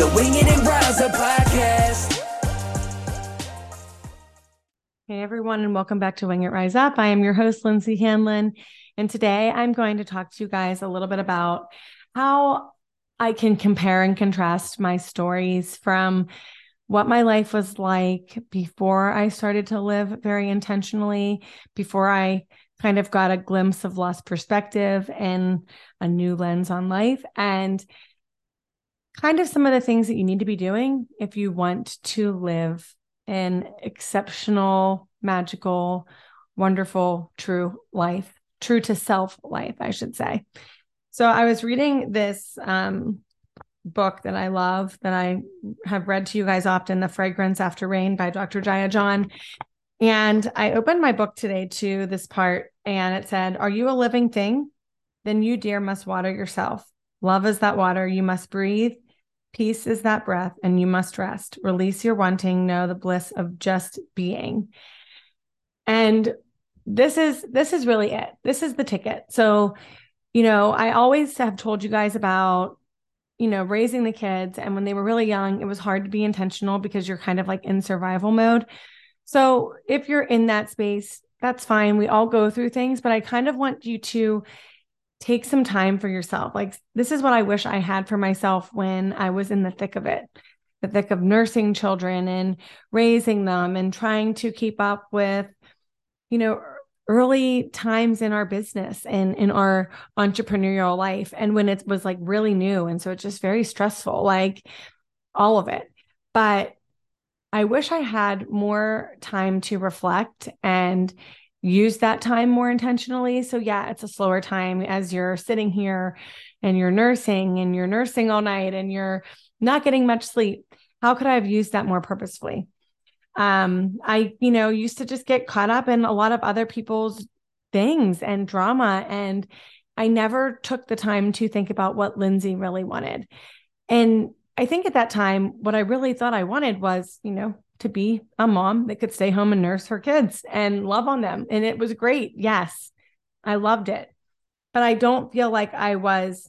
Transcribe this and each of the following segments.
the Wing It and Rise Up podcast. Hey everyone, and welcome back to Wing It Rise Up. I am your host, Lindsey Hanlon. And today I'm going to talk to you guys a little bit about how I can compare and contrast my stories from what my life was like before I started to live very intentionally, before I kind of got a glimpse of lost perspective and a new lens on life, and kind of some of the things that you need to be doing if you want to live an exceptional, magical, wonderful, true life, true to self life, I should say. So I was reading this um, book that I love that I have read to you guys often, The Fragrance After Rain by Dr. Jaya John. And I opened my book today to this part and it said, Are you a living thing? Then you, dear, must water yourself. Love is that water you must breathe. Peace is that breath, and you must rest. Release your wanting, know the bliss of just being. And this is this is really it. This is the ticket. So, you know, I always have told you guys about you know, raising the kids and when they were really young, it was hard to be intentional because you're kind of like in survival mode. So, if you're in that space, that's fine. We all go through things, but I kind of want you to take some time for yourself. Like, this is what I wish I had for myself when I was in the thick of it, the thick of nursing children and raising them and trying to keep up with, you know, early times in our business and in our entrepreneurial life. And when it was like really new. And so it's just very stressful, like all of it. But I wish I had more time to reflect and use that time more intentionally. So, yeah, it's a slower time as you're sitting here and you're nursing and you're nursing all night and you're not getting much sleep. How could I have used that more purposefully? Um, I, you know, used to just get caught up in a lot of other people's things and drama. And I never took the time to think about what Lindsey really wanted. And I think at that time, what I really thought I wanted was, you know, to be a mom that could stay home and nurse her kids and love on them. And it was great. Yes, I loved it. But I don't feel like I was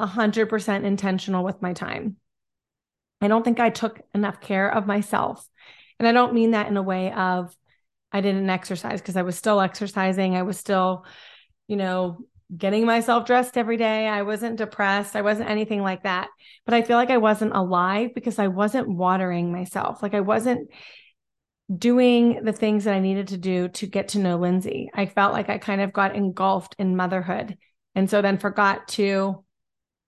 100% intentional with my time. I don't think I took enough care of myself. And I don't mean that in a way of I didn't exercise because I was still exercising. I was still, you know, getting myself dressed every day. I wasn't depressed. I wasn't anything like that. But I feel like I wasn't alive because I wasn't watering myself. Like I wasn't doing the things that I needed to do to get to know Lindsey. I felt like I kind of got engulfed in motherhood. And so then forgot to,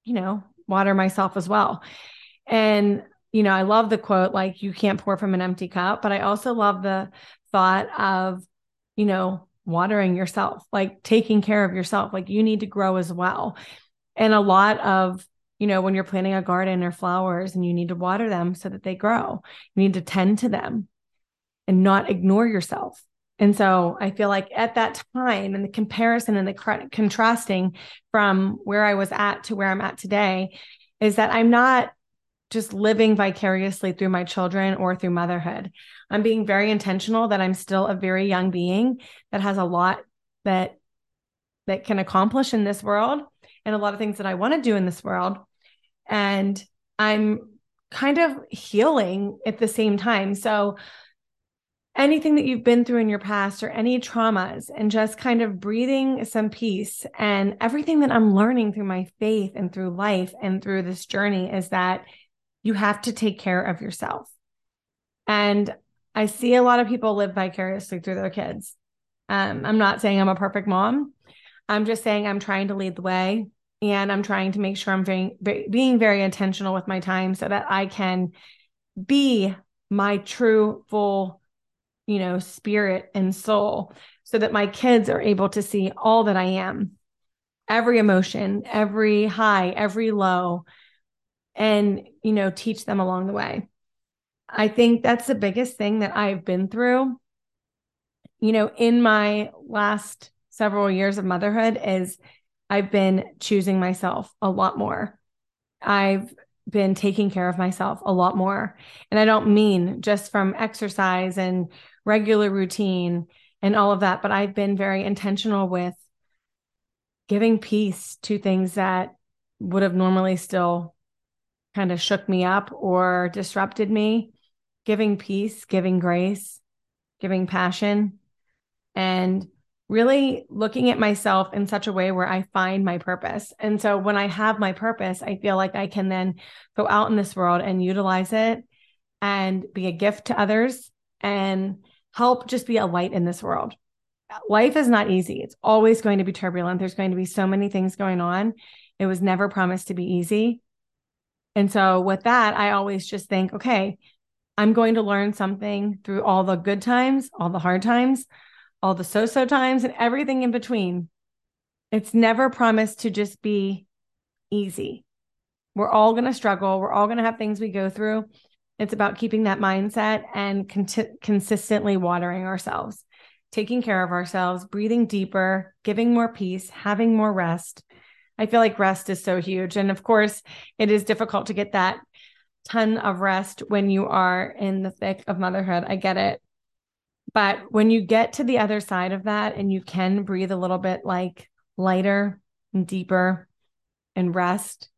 you know, water myself as well. And, you know, I love the quote, like, you can't pour from an empty cup. But I also love the thought of, you know, watering yourself, like taking care of yourself. Like you need to grow as well. And a lot of, you know, when you're planting a garden or flowers and you need to water them so that they grow, you need to tend to them and not ignore yourself. And so I feel like at that time and the comparison and the contrasting from where I was at to where I'm at today is that I'm not just living vicariously through my children or through motherhood. I'm being very intentional that I'm still a very young being that has a lot that that can accomplish in this world and a lot of things that I want to do in this world. And I'm kind of healing at the same time. So anything that you've been through in your past or any traumas and just kind of breathing some peace and everything that I'm learning through my faith and through life and through this journey is that you have to take care of yourself. And I see a lot of people live vicariously through their kids. Um, I'm not saying I'm a perfect mom. I'm just saying I'm trying to lead the way and I'm trying to make sure I'm being, being very intentional with my time so that I can be my true, full, you know, spirit and soul so that my kids are able to see all that I am every emotion, every high, every low, and, you know, teach them along the way. I think that's the biggest thing that I've been through, you know, in my last several years of motherhood is I've been choosing myself a lot more. I've been taking care of myself a lot more. And I don't mean just from exercise and regular routine and all of that, but I've been very intentional with giving peace to things that would have normally still kind of shook me up or disrupted me, giving peace, giving grace, giving passion, and really looking at myself in such a way where I find my purpose. And so when I have my purpose, I feel like I can then go out in this world and utilize it and be a gift to others and help just be a light in this world. Life is not easy. It's always going to be turbulent. There's going to be so many things going on. It was never promised to be easy. And so with that, I always just think, okay, I'm going to learn something through all the good times, all the hard times all the so so times, and everything in between. It's never promised to just be easy. We're all going to struggle. We're all going to have things we go through. It's about keeping that mindset and con- consistently watering ourselves, taking care of ourselves, breathing deeper, giving more peace, having more rest. I feel like rest is so huge. And of course, it is difficult to get that ton of rest when you are in the thick of motherhood. I get it. But when you get to the other side of that and you can breathe a little bit like lighter and deeper and rest,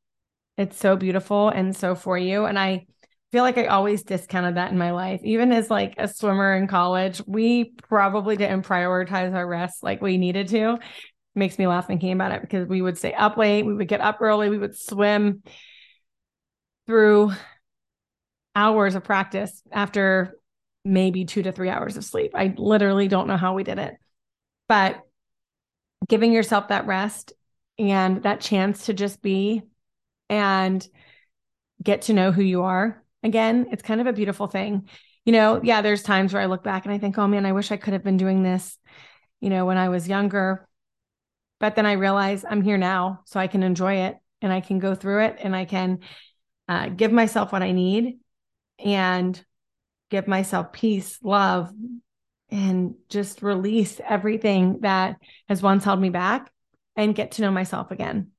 it's so beautiful and so for you. And I feel like I always discounted that in my life. Even as like a swimmer in college, we probably didn't prioritize our rest like we needed to. Makes me laugh thinking about it because we would stay up late, we would get up early, we would swim through hours of practice after maybe two to three hours of sleep. I literally don't know how we did it. But giving yourself that rest and that chance to just be and get to know who you are again, it's kind of a beautiful thing. You know, yeah, there's times where I look back and I think, oh man, I wish I could have been doing this, you know, when I was younger. But then I realize I'm here now, so I can enjoy it and I can go through it and I can uh, give myself what I need and give myself peace, love, and just release everything that has once held me back and get to know myself again.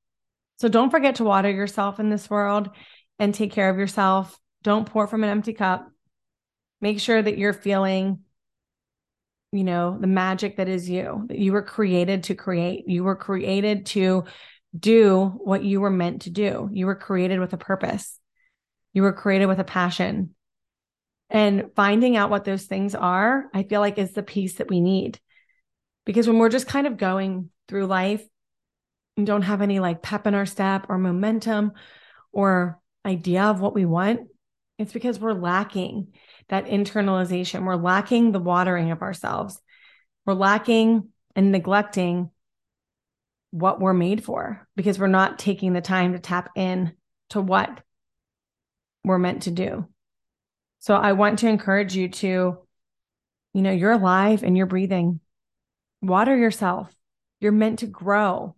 So don't forget to water yourself in this world and take care of yourself. Don't pour from an empty cup. Make sure that you're feeling, you know, the magic that is you, that you were created to create. You were created to do what you were meant to do. You were created with a purpose. You were created with a passion. And finding out what those things are, I feel like is the piece that we need. Because when we're just kind of going through life and don't have any like pep in our step or momentum or idea of what we want, it's because we're lacking that internalization. We're lacking the watering of ourselves. We're lacking and neglecting what we're made for because we're not taking the time to tap in to what we're meant to do. So I want to encourage you to, you know, you're alive and you're breathing. Water yourself. You're meant to grow.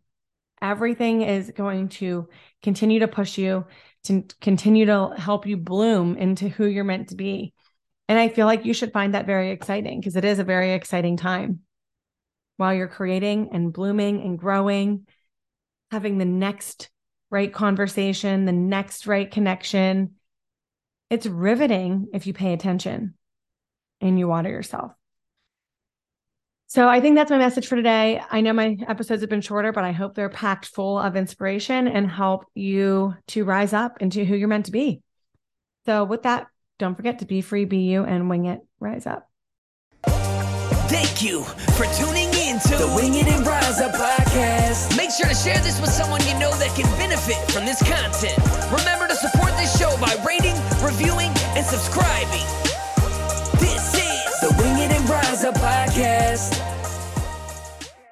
Everything is going to continue to push you to continue to help you bloom into who you're meant to be. And I feel like you should find that very exciting because it is a very exciting time while you're creating and blooming and growing, having the next right conversation, the next right connection, it's riveting if you pay attention and you water yourself. So I think that's my message for today. I know my episodes have been shorter, but I hope they're packed full of inspiration and help you to rise up into who you're meant to be. So with that, don't forget to be free, be you, and wing it, rise up. Thank you for tuning in to the Wing It and Rise Up podcast. Make sure to share this with someone you know that can benefit from this content. Remember to support this show by rating, reviewing, and subscribing.